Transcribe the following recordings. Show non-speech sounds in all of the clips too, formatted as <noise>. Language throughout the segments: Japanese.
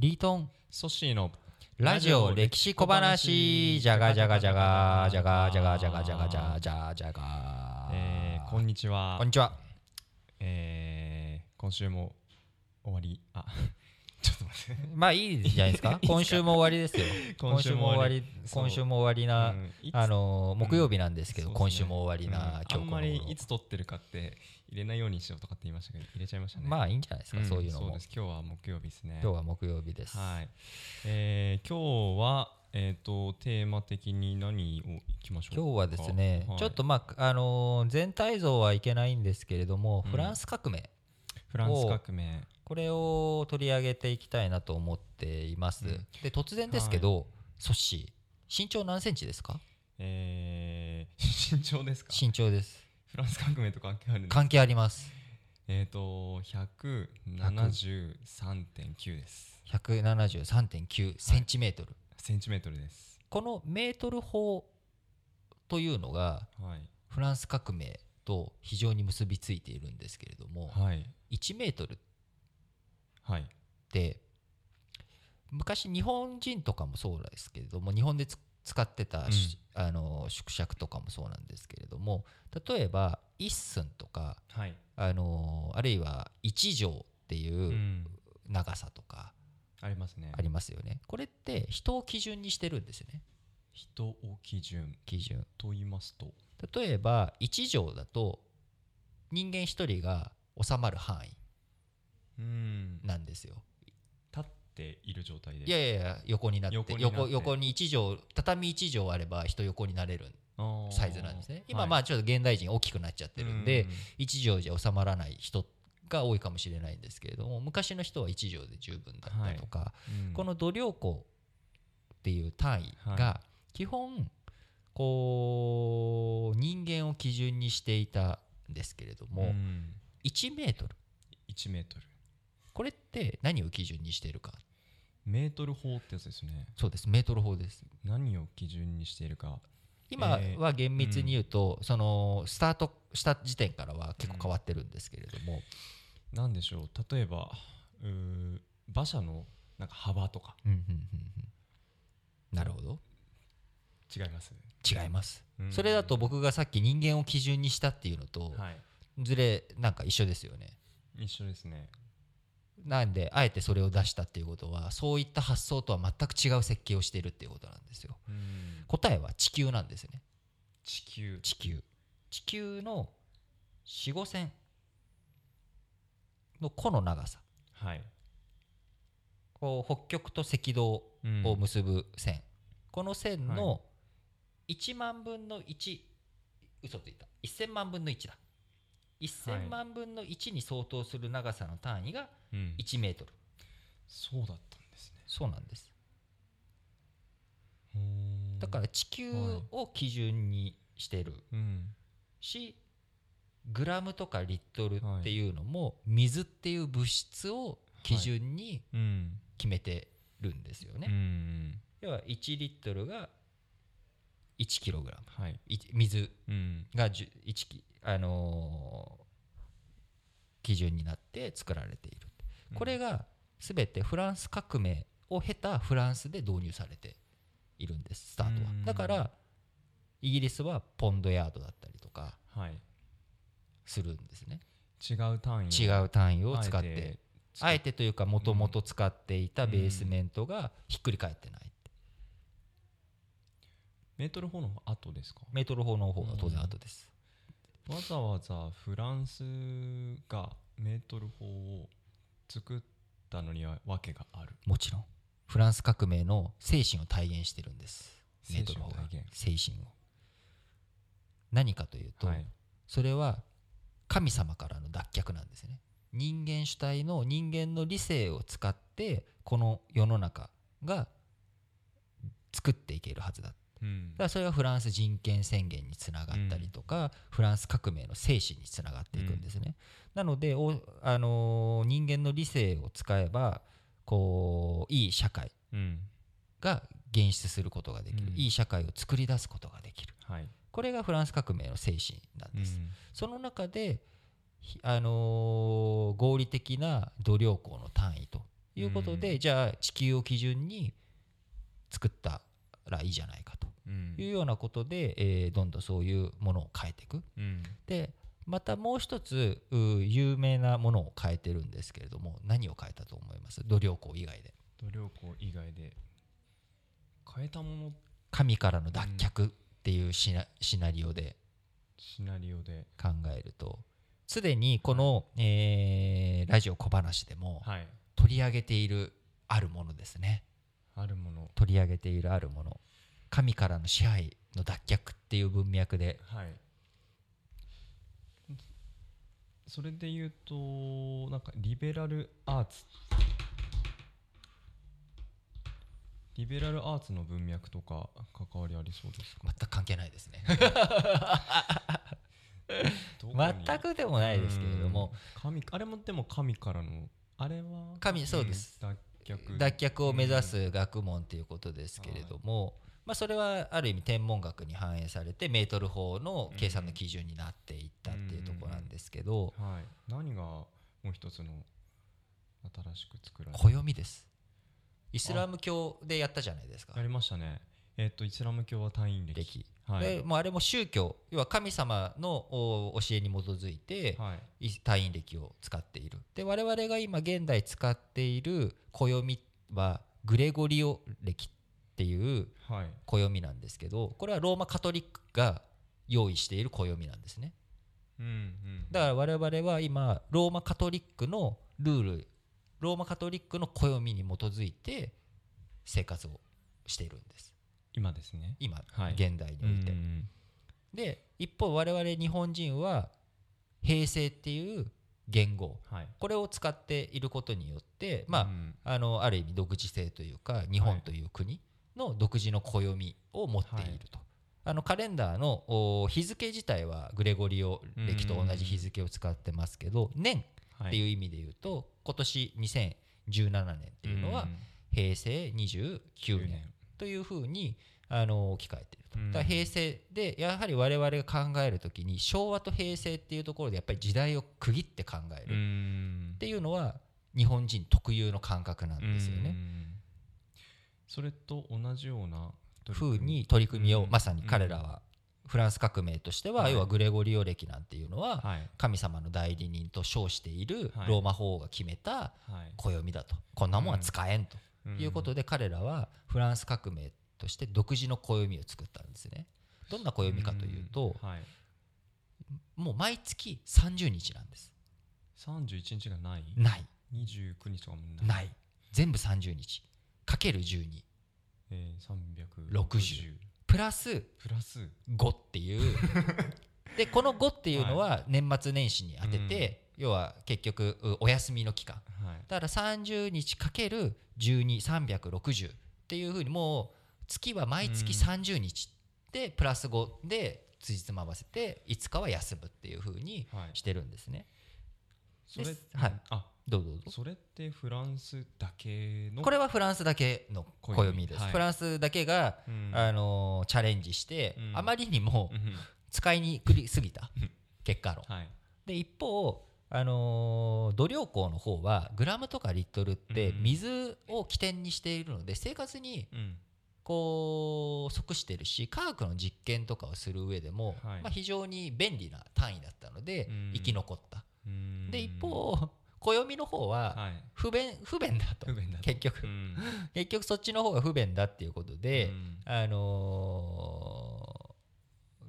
リートン。ソッシーのラジオ歴史小話。じゃがじゃがじゃがじゃがじゃがじゃがじゃがじゃがじゃがじゃがえー、こんにちは。こんにちは。えー、今週も終わり。あちょっと待って。まあいいじゃないですか。今週も終わりですよ。今週も終わり。今週も終わり。なあの木曜日なんですけど今週も終わりなうん。あんまりいつ撮ってるかって入れないようにしようとかって言いましたけど入れちゃいましたね。まあいいんじゃないですかんそういうのも。今日は木曜日ですね。今日は木曜日です。はい。えー、今日はえっ、とテーマ的に何をいきましょうか？今日はですねはい。ちょっとまああのー全体像はいけないんですけれどもうんフランス革命フランス革命これを取り上げていきたいなと思っています、うん。で突然ですけど、ソッシー身長何センチですか？えー、<laughs> 身長ですか？身長です。フランス革命と関係あるんです。か関係あります。えっ、と173.9です。173.9センチメートル、センチメートルです。このメートル法というのがはい。フランス革命と非常に結びついているんですけれどもはい。1メートルっはい。て昔日本人とかもそうですけれども日本でつ使ってたし、あの縮尺とかもそうなんですけれども例えば一寸とかはい。あのあるいは一畳っていううん。長さとかありますね。ありますよね。これって人を基準にしてるんですよね。人を基準。基準。と言いますと。例えば一畳だと人間一人が収まる範囲。うんなんですよ。立っている状態で。いやいやいや横になって。横横横に一畳畳一畳あれば人横になれるサイズなんですね。今はい。まあちょっと現代人大きくなっちゃってるんで、一畳じゃ収まらない人が多いかもしれないんですけれども昔の人は一畳で十分だったとか、うん。この度量衡っていう単位が基本こう人間を基準にしていたんですけれども、うん。1メートル。1メートルこれって何を基準にしているか？メートル法ってやつですね。そうです。メートル法です。何を基準にしているか。今えーは厳密に言うと、そのスタートした時点からは結構変わってるんですけれども、何でしょう？例えばうー馬車のなんか幅とか。うんうんうんうん。なるほど。違います？違います、うん。それだと僕がさっき人間を基準にしたっていうのとはい。ずれなんか一緒ですよね。一緒ですねなんであえてそれを出したっていうことはそういった発想とは全く違う設計をしているっていうことなんですよ。うん。答えは地球なんですよね。地球。地球。地球の4 5線の弧の長さ。はい。こう北極と赤道うんを結ぶ線、この線の1万分の1嘘ついた。1000万分の1だ1000万分の1に相当する長さの単位がうん。1メートル。そうだったんですね。そうなんです。だから地球を基準にしてる。うん。しグラムとかリットルっていうのも水っていう物質を基準にうん。決めてるんですよね、うん。要は1リットルが1キログラム。はい。い水。うん。が10 1キあのー基準になって作られている。これが全てフランス革命を経たフランスで導入されているんですスタートは。うん。だからイギリスはポンドヤードだったりとかはい。するんですね。違う単位違う単位を使って。あえてというかもともと使っていたベースメントがひっくり返ってないメートル法の後ですか？メートル法の方が当然後です。わざわざフランスがメートル法を作ったのには訳がある。もちろん。フランス革命の精神を体現してるんです。メートル法が精神を。何かというと、はい。それは神様からの脱却なんですね。人間主体の人間の理性を使ってこの世の中が作っていけるはずだだかうんらそれがフランス人権宣言につながったりとか、フランス革命の精神につながっていくんですね、なのでお、あのー人間の理性を使えばこういい社会うん。が現出することができる、うん。いい社会を作り出すことができる。はい。これがフランス革命の精神なんうん。です、その中で、ひあのー合理的な度量衡の単位ということで、うん。じゃあ地球を基準に作ったらいいじゃないかと。うん。いうようなことで、えーどんどんそういうものを変えていく。うん。でまたもう一つう有名なものを変えてるんですけれども何を変えたと思います？度量衡以外で。努力以外で。変えたもの。神からの脱却っていうシナ,、シナリオで。シナリオで。考えると。すでにこの、えーラジオ小話でもはい。取り上げているあるものですねあるもの取り上げているあるもの神からの支配の脱却っていう文脈で。はい。それで言うとなんかリベラルアーツ。リベラルアーツの文脈とか関わりありそうですか？全く関係ないですね。<laughs> 全くでもないですけれども。うん。神あれもでも神からのあれは神そうです却脱却を目指す学問ということですけれども、まあ、それはある意味天文学に反映されてメートル法の計算の基準になっていったっていうところなんですけどはい。何がもう一つの新しく作られた？暦です。イスラム教でやったじゃないですか。やりましたねえっ、とイスラム教は単位歴。歴。はい。でもうあれも宗教要は神様のお教えに基づいてはい。い単位暦を使っている。で我々が今現代使っている暦はグレゴリオ暦っていうはい。暦なんですけどこれはローマカトリックが用意している暦なんですね。うんうん。だから我々は今ローマカトリックのルールローマカトリックの暦に基づいて生活をしているんです今ですね。今、はい。現代において、うんで一方我々日本人は平成っていう言語。はい。これを使っていることによってまあ、うんあのある意味独自性というか日本という国の独自の暦を持っていると、あのカレンダーのお日付自体はグレゴリオ暦と同じ日付を使ってますけど年はっていう意味で言うと今年2017年っていうのはん平成29 9年というふうにあの置き換えていると、うん。だ平成でやはり我々が考えるときに昭和と平成っていうところでやっぱり時代を区切って考えうるっんていうのは日本人特有の感覚なんですよね。うん。それと同じようなふうに取り組みをうん。まさに彼らはフランス革命としてははい。要はグレゴリオ暦なんていうのははい。神様の代理人と称しているはい。ローマ法王が決めたはい。暦だと。こんなもんは使えんということで彼らはフランス革命として独自の暦を作ったんですね。どんな暦かというとん。はい。もう毎月30日なんです。31日がない？ない。29日とかもない。ない。全部30日。かける12えー、60プラスプラス。5っていう。<laughs> でこの5っていうのは年末年始に当てて、要は結局うお休みの期間。はいだから30日かける12360っていうふうにもう月は毎月うん。30日でプラス5でつじつま合わせて5日は休むっていうふうにはい。してるんですね。それです。はい。あどうぞどうぞ。それってフランスだけのこれはフランスだけの暦です、はい。フランスだけが、うん。あのーチャレンジして、うん。あまりにもうん。使いにくりすぎた結果論。はい。で一方あのー度量衡の方はグラムとかリットルってうん水を起点にしているので生活にうん。こう即してるし科学の実験とかをする上でも、はい。まあ、非常に便利な単位だったのでうん。生き残った。うん。で一方暦の方ははい。不便不便だと。結局。うん。結局そっちの方が不便だっていうことで、うん。あのー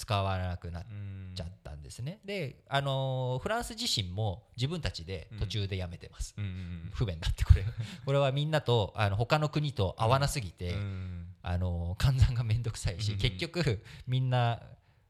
使わなくなっうんちゃったんですね。で、あのーフランス自身も自分たちで途中でやめてます。うんうん不便だってこれ。これはみんなとあの他の国と合わなすぎて、うん。あのー換算がめんどくさいし、うん。結局みんな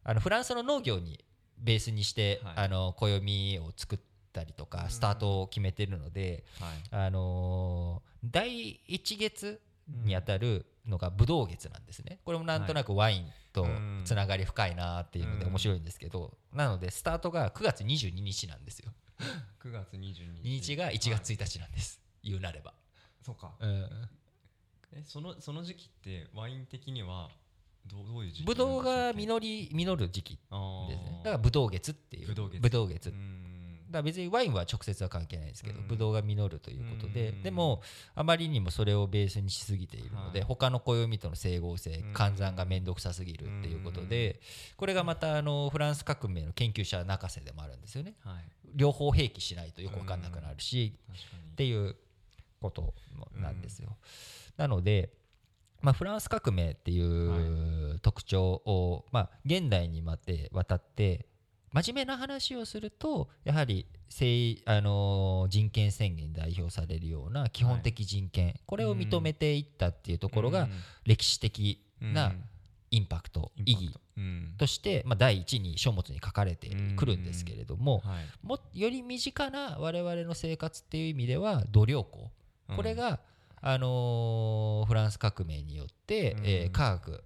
あのフランスの農業にベースにして、はい。あの暦を作ったりとか、うん。スタートを決めてるので、はい。あのー第一月にあたるのがブドウ月なんですね。これもなんとなくワインとうん。つながり深いなっていうのでうん。面白いんですけど、なのでスタートが9月22日なんですよ。<laughs> 9月22 2日。が1月1日なんです、言うなれば、そうか。うん、えそのその時期ってワイン的にはどうどういう時期ブドウが実り実る時期ですね。だからブドウ月っていう。ブドウ月ブドウ月うんら別にワインは直接は関係ないですけど、うん。ブドウが実るということで、うん。でもあまりにもそれをベースにしすぎているので、はい。他の暦との整合性うん。換算が面倒くさすぎるっていうことで、これがまたあのフランス革命の研究者泣かせでもあるんですよね。はい。両方併記しないとよく分かんなくなるし、っていうことなんですよ。なので、まあ、フランス革命っていう特徴を、まあ、現代にまで渡って真面目な話をするとやはり性、あのー人権宣言に代表されるような基本的人権、これを認めていったっていうところが歴史的うん。なインパクト、意義うん。として、まあ、第一に書物に書かれてくるんですけれども、はい。もより身近な我々の生活っていう意味では度量衡。これ、が、あのーフランス革命によって、うん。えー科学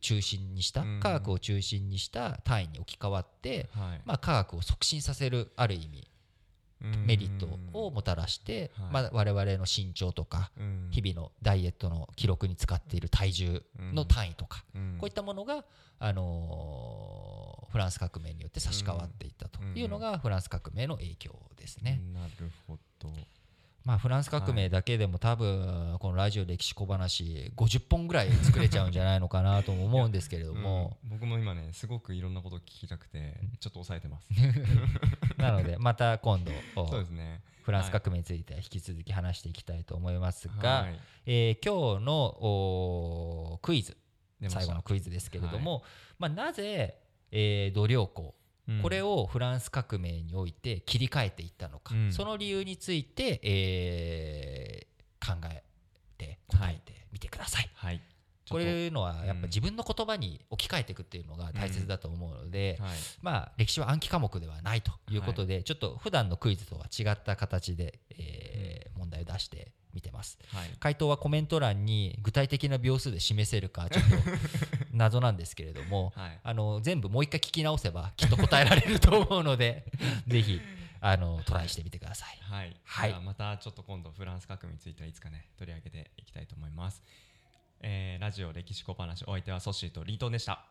中心にした、うん。科学を中心にした単位に置き換わって、はい。まあ、科学を促進させるある意味メリットをもたらして、はい。まあ、我々の身長とかうん。日々のダイエットの記録に使っている体重の単位とか、うん。こういったものが、あのーフランス革命によって差し替わっていったというのがフランス革命の影響ですね。なるほどまあ、フランス革命だけでも多分このラジオ歴史小話50本ぐらい作れちゃうんじゃないのかなとも思うんですけれども、<laughs> うん。僕も今ねすごくいろんなこと聞きたくてちょっと抑えてます。<laughs> なのでまた今度 <laughs> そうですね。フランス革命について引き続き話していきたいと思いますが、はい。えー今日のおクイズ最後のクイズですけれども、まあ、なぜ、えー度量衡うん。これをフランス革命において切り替えていったのか、うん。その理由について、えー考えて答えてみてください。はい。こういうのはやっうんぱ自分の言葉に置き換えていくっていうのが大切だと思うので、はい。まあ歴史は暗記科目ではないということで、ちょっと普段のクイズとは違った形で、えー問題を出してみてます。はい。回答はコメント欄に具体的な秒数で示せるかちょっと謎なんですけれども、はい。あの全部もう一回聞き直せばきっと答えられると思うので <laughs> ぜひあのトライしてみてください。はい、はい。またちょっと今度フランス革命についてはいつかね取り上げていきたいと思います、えーラジオ歴史小話お相手はソッシーとリートンでした